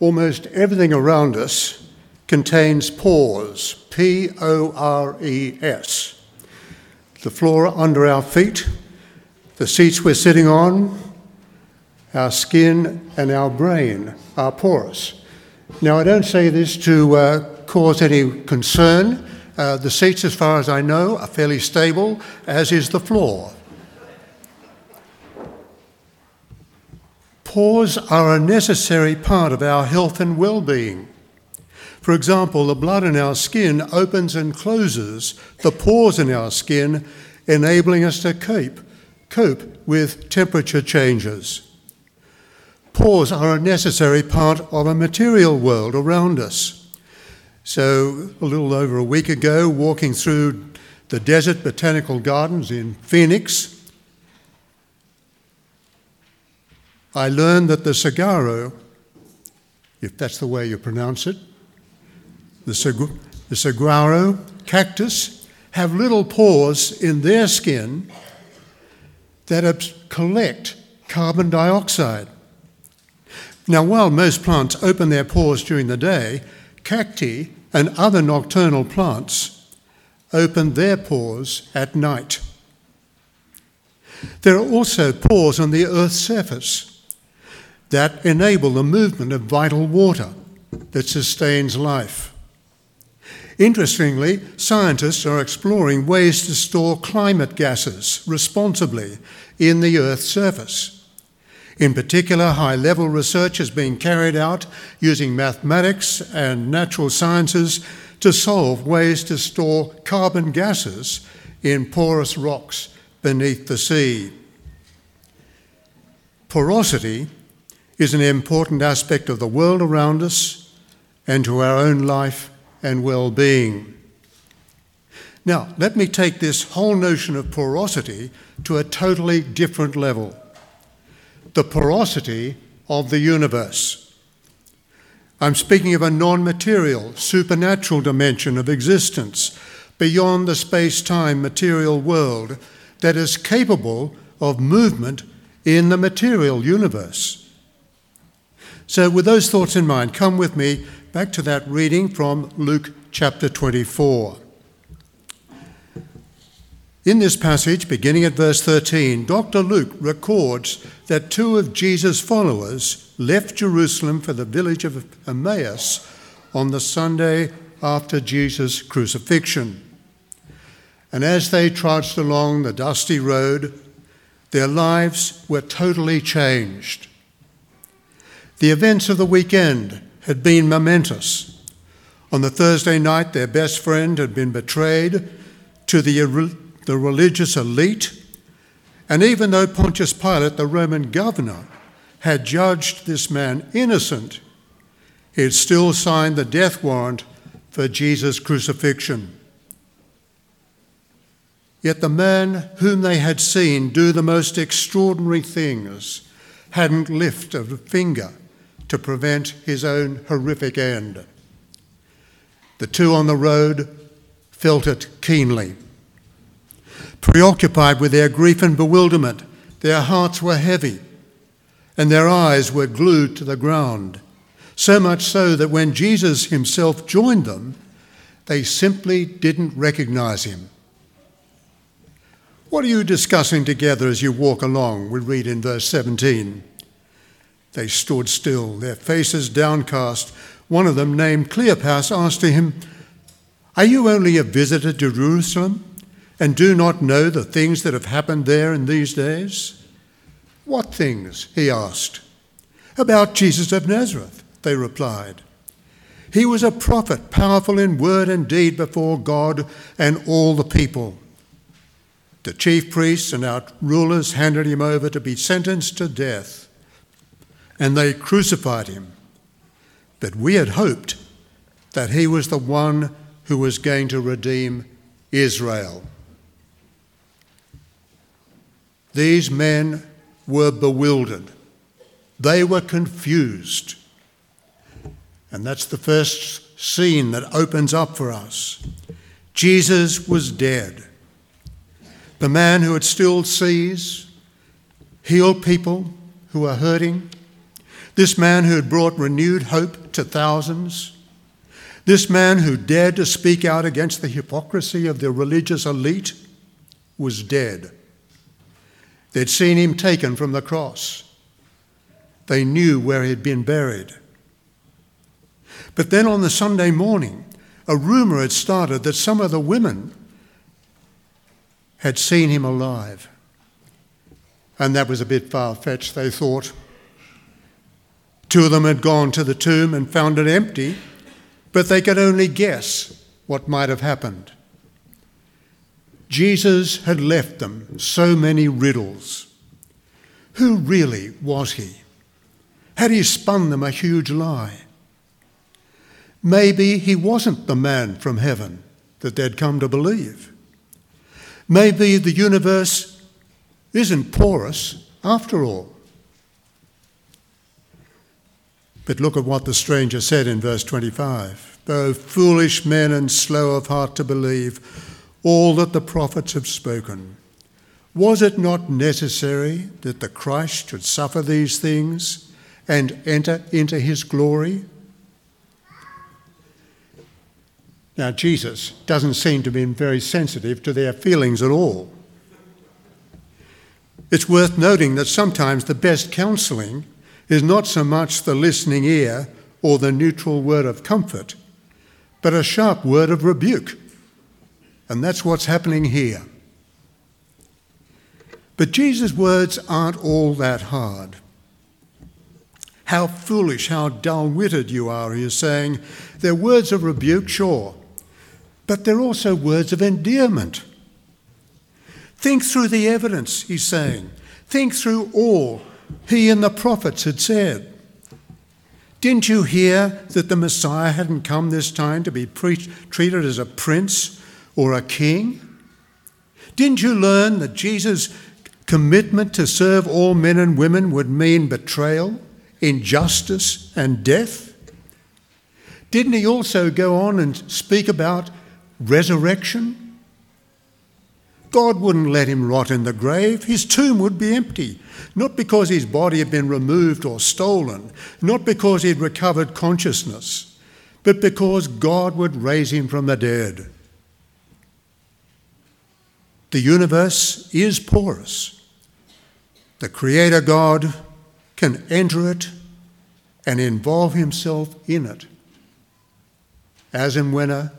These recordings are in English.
almost everything around us contains pores, P O R E S. The floor under our feet, the seats we're sitting on, our skin, and our brain are porous. Now, I don't say this to uh, cause any concern. Uh, the seats, as far as I know, are fairly stable, as is the floor. Pores are a necessary part of our health and well being. For example, the blood in our skin opens and closes the pores in our skin, enabling us to cope, cope with temperature changes. Pores are a necessary part of a material world around us. So, a little over a week ago, walking through the Desert Botanical Gardens in Phoenix, I learned that the saguaro, if that's the way you pronounce it, the, sagu- the saguaro cactus have little pores in their skin that collect carbon dioxide. Now, while most plants open their pores during the day, cacti and other nocturnal plants open their pores at night. There are also pores on the Earth's surface that enable the movement of vital water that sustains life. Interestingly, scientists are exploring ways to store climate gases responsibly in the Earth's surface. In particular, high level research is being carried out using mathematics and natural sciences to solve ways to store carbon gases in porous rocks beneath the sea. Porosity is an important aspect of the world around us and to our own life and well being. Now, let me take this whole notion of porosity to a totally different level the porosity of the universe. I'm speaking of a non material, supernatural dimension of existence beyond the space time material world that is capable of movement in the material universe. So, with those thoughts in mind, come with me back to that reading from Luke chapter 24. In this passage, beginning at verse 13, Dr. Luke records that two of Jesus' followers left Jerusalem for the village of Emmaus on the Sunday after Jesus' crucifixion. And as they trudged along the dusty road, their lives were totally changed. The events of the weekend had been momentous. On the Thursday night, their best friend had been betrayed to the, the religious elite, and even though Pontius Pilate, the Roman governor, had judged this man innocent, he had still signed the death warrant for Jesus' crucifixion. Yet the man whom they had seen do the most extraordinary things hadn't lifted a finger to prevent his own horrific end. The two on the road felt it keenly. Preoccupied with their grief and bewilderment, their hearts were heavy and their eyes were glued to the ground. So much so that when Jesus himself joined them, they simply didn't recognize him. What are you discussing together as you walk along? We read in verse 17. They stood still, their faces downcast. One of them, named Cleopas, asked him, Are you only a visitor to Jerusalem and do not know the things that have happened there in these days? What things? he asked. About Jesus of Nazareth, they replied. He was a prophet, powerful in word and deed before God and all the people. The chief priests and our rulers handed him over to be sentenced to death and they crucified him. But we had hoped that he was the one who was going to redeem Israel. These men were bewildered, they were confused. And that's the first scene that opens up for us. Jesus was dead. The man who had still seas, healed people who were hurting, This man who had brought renewed hope to thousands. This man who dared to speak out against the hypocrisy of the religious elite was dead. They'd seen him taken from the cross. They knew where he had been buried. But then on the Sunday morning, a rumour had started that some of the women had seen him alive. And that was a bit far fetched, they thought. Two of them had gone to the tomb and found it empty, but they could only guess what might have happened. Jesus had left them so many riddles. Who really was he? Had he spun them a huge lie? Maybe he wasn't the man from heaven that they'd come to believe. Maybe the universe isn't porous after all. But look at what the stranger said in verse 25. Though foolish men and slow of heart to believe all that the prophets have spoken. Was it not necessary that the Christ should suffer these things and enter into his glory? Now, Jesus doesn't seem to be very sensitive to their feelings at all. It's worth noting that sometimes the best counselling is not so much the listening ear or the neutral word of comfort, but a sharp word of rebuke. And that's what's happening here. But Jesus' words aren't all that hard. How foolish, how dull witted you are, he is saying. They're words of rebuke, sure, but they're also words of endearment. Think through the evidence, he's saying. Think through all he and the prophets had said. Didn't you hear that the Messiah hadn't come this time to be pre- treated as a prince or a king? Didn't you learn that Jesus' commitment to serve all men and women would mean betrayal, injustice, and death? Didn't he also go on and speak about resurrection? God wouldn't let him rot in the grave. His tomb would be empty. Not because his body had been removed or stolen, not because he'd recovered consciousness, but because God would raise him from the dead. The universe is porous. The Creator God can enter it and involve himself in it, as and when,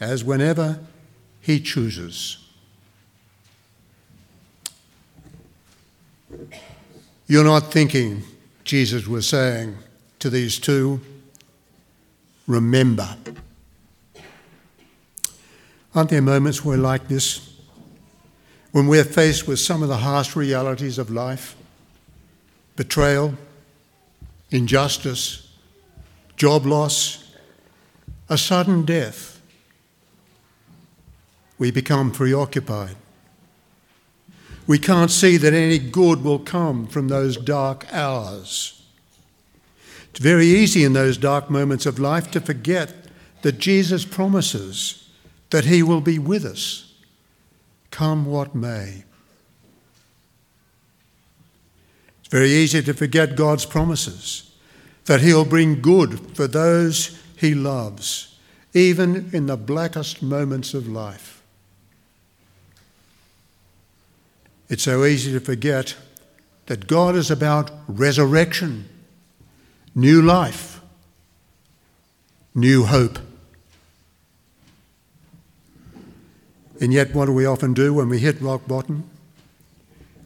as whenever he chooses. You're not thinking, Jesus was saying to these two, remember. Aren't there moments where, like this, when we're faced with some of the harsh realities of life betrayal, injustice, job loss, a sudden death we become preoccupied. We can't see that any good will come from those dark hours. It's very easy in those dark moments of life to forget that Jesus promises that He will be with us, come what may. It's very easy to forget God's promises, that He'll bring good for those He loves, even in the blackest moments of life. It's so easy to forget that God is about resurrection, new life, new hope. And yet, what do we often do when we hit rock bottom?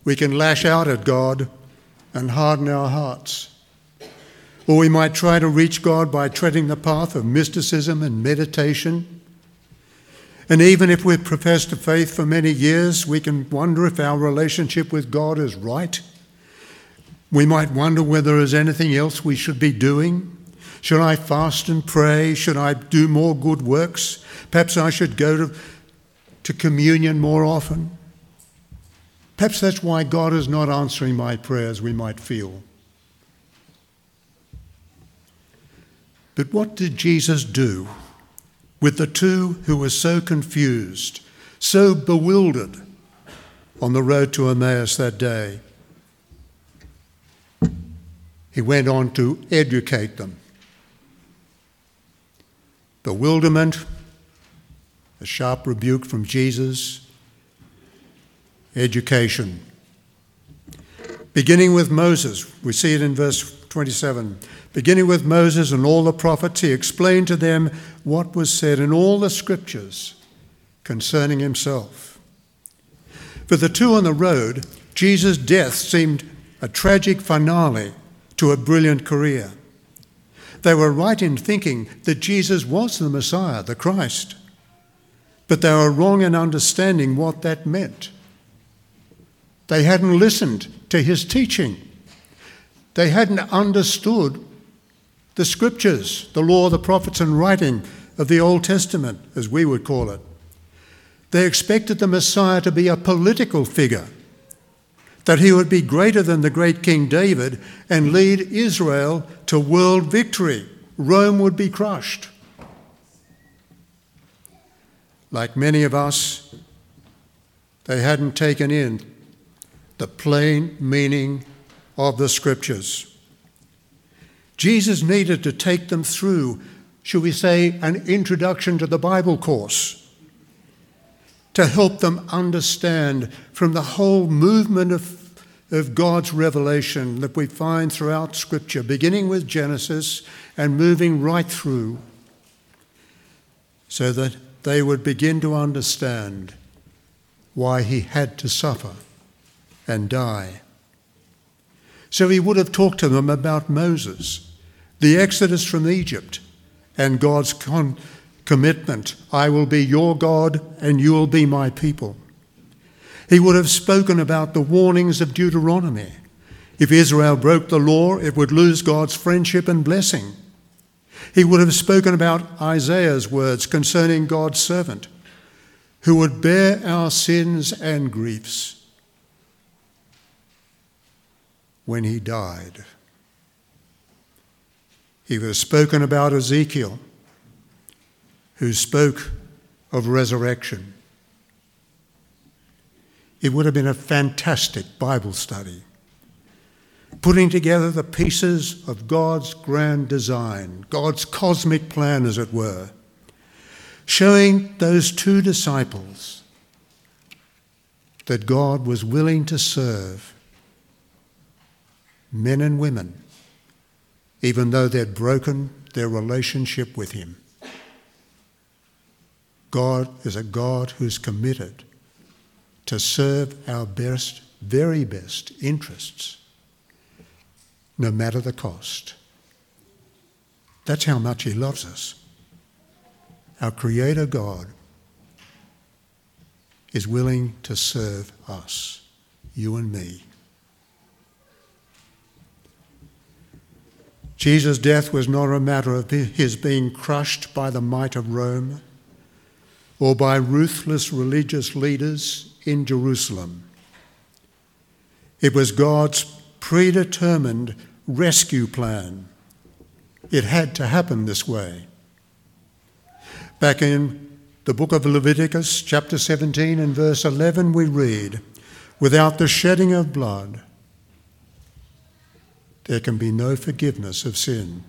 We can lash out at God and harden our hearts. Or we might try to reach God by treading the path of mysticism and meditation and even if we've professed a faith for many years, we can wonder if our relationship with God is right. We might wonder whether there's anything else we should be doing. Should I fast and pray? Should I do more good works? Perhaps I should go to, to communion more often. Perhaps that's why God is not answering my prayers, we might feel. But what did Jesus do? With the two who were so confused, so bewildered on the road to Emmaus that day. he went on to educate them. Bewilderment, a sharp rebuke from Jesus, education. Beginning with Moses, we see it in verse 27. Beginning with Moses and all the prophets, he explained to them what was said in all the scriptures concerning himself. For the two on the road, Jesus' death seemed a tragic finale to a brilliant career. They were right in thinking that Jesus was the Messiah, the Christ, but they were wrong in understanding what that meant. They hadn't listened to his teaching. They hadn't understood the scriptures, the law, the prophets, and writing of the Old Testament, as we would call it. They expected the Messiah to be a political figure that he would be greater than the great King David and lead Israel to world victory. Rome would be crushed. Like many of us, they hadn't taken in the plain meaning of the scriptures. Jesus needed to take them through, should we say, an introduction to the Bible course to help them understand from the whole movement of, of God's revelation that we find throughout Scripture, beginning with Genesis and moving right through, so that they would begin to understand why he had to suffer and die. So he would have talked to them about Moses, the exodus from Egypt, and God's con- commitment I will be your God and you will be my people. He would have spoken about the warnings of Deuteronomy. If Israel broke the law, it would lose God's friendship and blessing. He would have spoken about Isaiah's words concerning God's servant, who would bear our sins and griefs when he died. He was spoken about Ezekiel who spoke of resurrection. It would have been a fantastic Bible study, putting together the pieces of God's grand design, God's cosmic plan, as it were, showing those two disciples that God was willing to serve men and women, even though they'd broken their relationship with Him. God is a God who's committed to serve our best, very best interests, no matter the cost. That's how much He loves us. Our Creator God is willing to serve us, you and me. Jesus' death was not a matter of his being crushed by the might of Rome or by ruthless religious leaders in Jerusalem. It was God's predetermined rescue plan. It had to happen this way. Back in the book of Leviticus, chapter 17, and verse 11, we read, Without the shedding of blood, there can be no forgiveness of sin.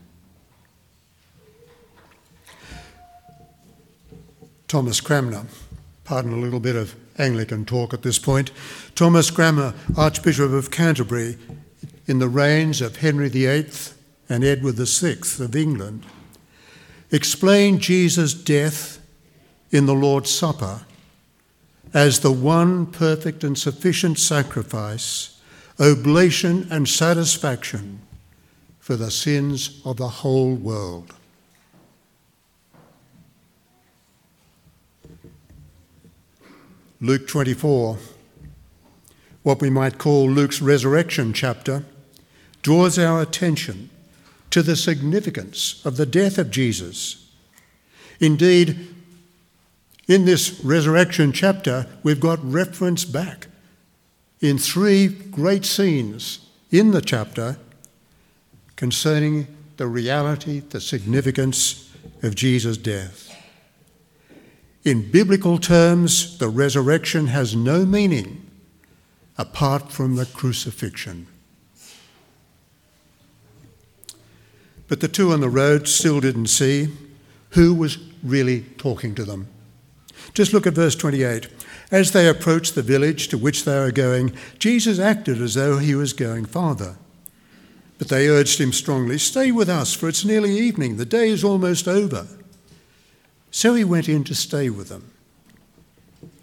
Thomas Cranmer. Pardon a little bit of Anglican talk at this point. Thomas Cranmer, Archbishop of Canterbury, in the reigns of Henry VIII and Edward VI of England, explained Jesus' death in the Lord's Supper as the one perfect and sufficient sacrifice, oblation, and satisfaction for the sins of the whole world. Luke 24, what we might call Luke's resurrection chapter, draws our attention to the significance of the death of Jesus. Indeed, in this resurrection chapter, we've got reference back in three great scenes in the chapter concerning the reality, the significance of Jesus' death. In biblical terms, the resurrection has no meaning apart from the crucifixion. But the two on the road still didn't see who was really talking to them. Just look at verse 28. As they approached the village to which they were going, Jesus acted as though he was going farther. But they urged him strongly, Stay with us, for it's nearly evening. The day is almost over. So he went in to stay with them.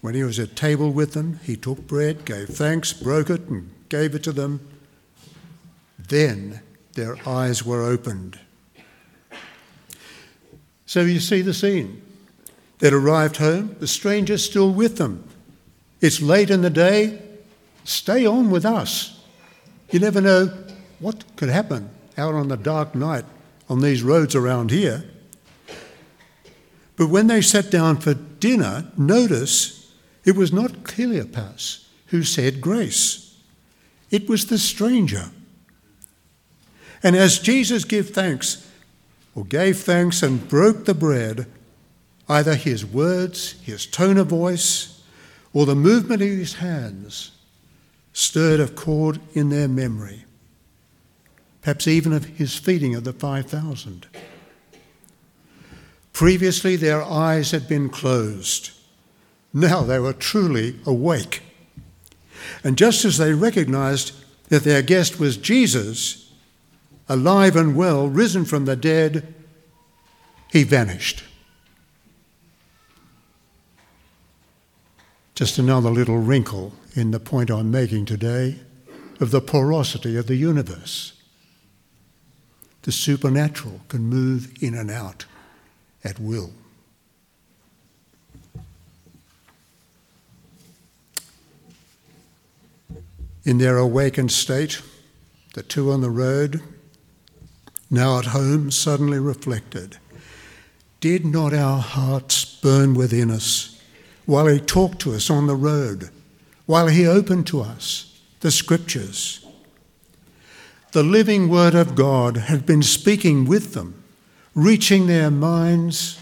When he was at table with them, he took bread, gave thanks, broke it, and gave it to them. Then their eyes were opened. So you see the scene. They'd arrived home, the stranger still with them. It's late in the day, stay on with us. You never know what could happen out on the dark night on these roads around here. But when they sat down for dinner, notice it was not Cleopas who said grace, it was the stranger. And as Jesus gave thanks, or gave thanks and broke the bread, either his words, his tone of voice, or the movement of his hands stirred a chord in their memory, perhaps even of his feeding of the 5,000. Previously, their eyes had been closed. Now they were truly awake. And just as they recognized that their guest was Jesus, alive and well, risen from the dead, he vanished. Just another little wrinkle in the point I'm making today of the porosity of the universe. The supernatural can move in and out at will. In their awakened state, the two on the road, now at home, suddenly reflected Did not our hearts burn within us while He talked to us on the road, while He opened to us the Scriptures? The living Word of God had been speaking with them reaching their minds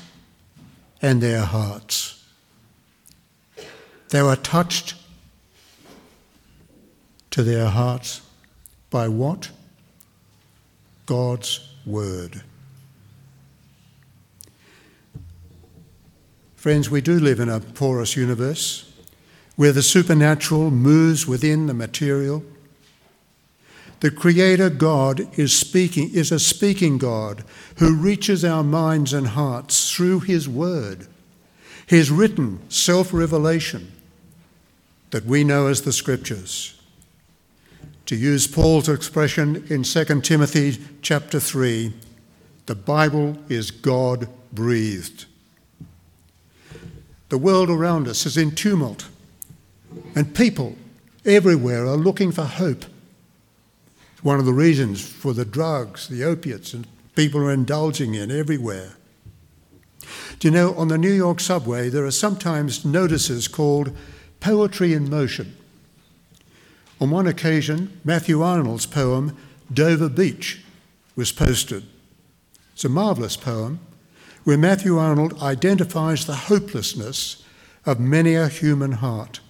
and their hearts. They were touched to their hearts by what? God's Word. Friends, we do live in a porous universe where the supernatural moves within the material the Creator God is speaking, is a speaking God who reaches our minds and hearts through His Word, His written self revelation that we know as the Scriptures. To use Paul's expression in 2 Timothy chapter 3, the Bible is God breathed. The world around us is in tumult, and people everywhere are looking for hope It's one of the reasons for the drugs, the opiates, and people are indulging in everywhere. Do you know, on the New York subway, there are sometimes notices called Poetry in Motion. On one occasion, Matthew Arnold's poem, Dover Beach, was posted. It's a marvellous poem where Matthew Arnold identifies the hopelessness of many a human heart.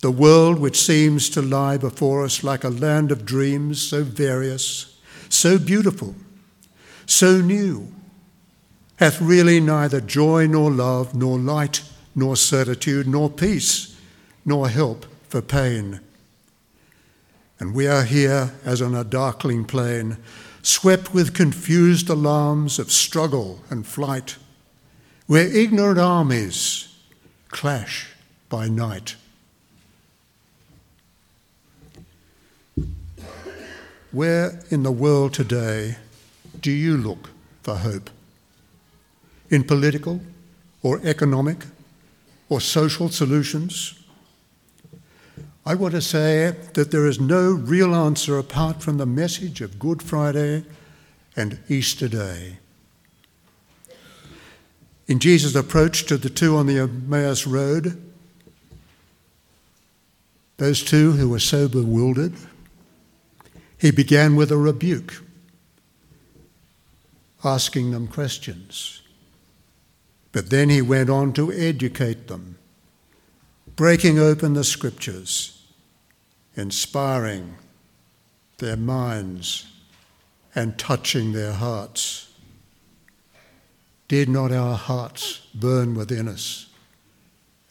The world which seems to lie before us like a land of dreams, so various, so beautiful, so new, hath really neither joy nor love, nor light, nor certitude, nor peace, nor help for pain. And we are here as on a darkling plain, swept with confused alarms of struggle and flight, where ignorant armies clash by night. Where in the world today do you look for hope? In political or economic or social solutions? I want to say that there is no real answer apart from the message of Good Friday and Easter Day. In Jesus' approach to the two on the Emmaus Road, those two who were so bewildered, he began with a rebuke, asking them questions. But then he went on to educate them, breaking open the scriptures, inspiring their minds and touching their hearts. Did not our hearts burn within us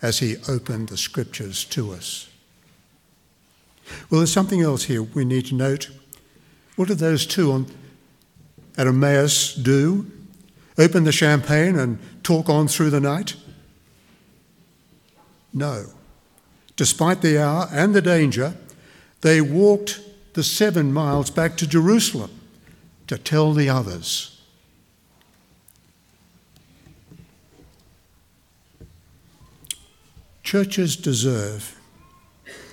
as he opened the scriptures to us? Well, there's something else here we need to note. What did those two on, at Emmaus do? Open the champagne and talk on through the night? No. Despite the hour and the danger, they walked the seven miles back to Jerusalem to tell the others. Churches deserve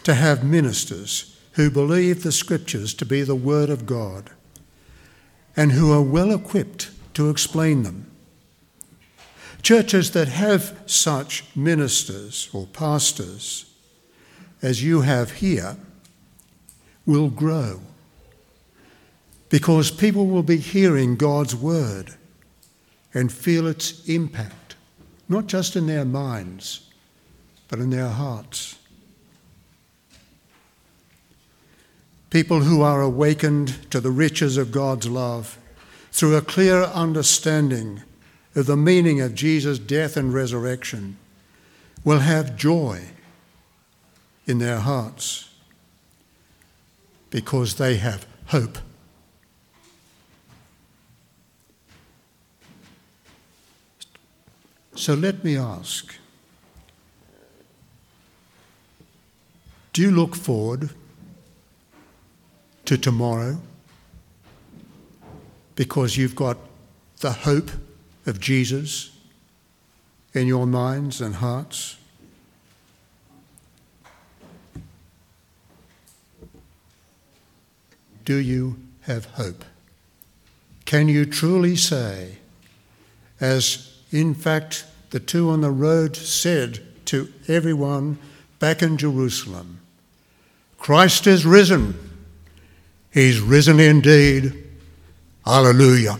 to have ministers who believe the scriptures to be the Word of God and who are well equipped to explain them. Churches that have such ministers or pastors as you have here will grow because people will be hearing God's word and feel its impact, not just in their minds, but in their hearts. People who are awakened to the riches of God's love through a clear understanding of the meaning of Jesus' death and resurrection will have joy in their hearts because they have hope. So let me ask do you look forward to tomorrow because you've got the hope of Jesus in your minds and hearts? Do you have hope? Can you truly say, as in fact the two on the road said to everyone back in Jerusalem, Christ is risen. He's risen indeed. Hallelujah.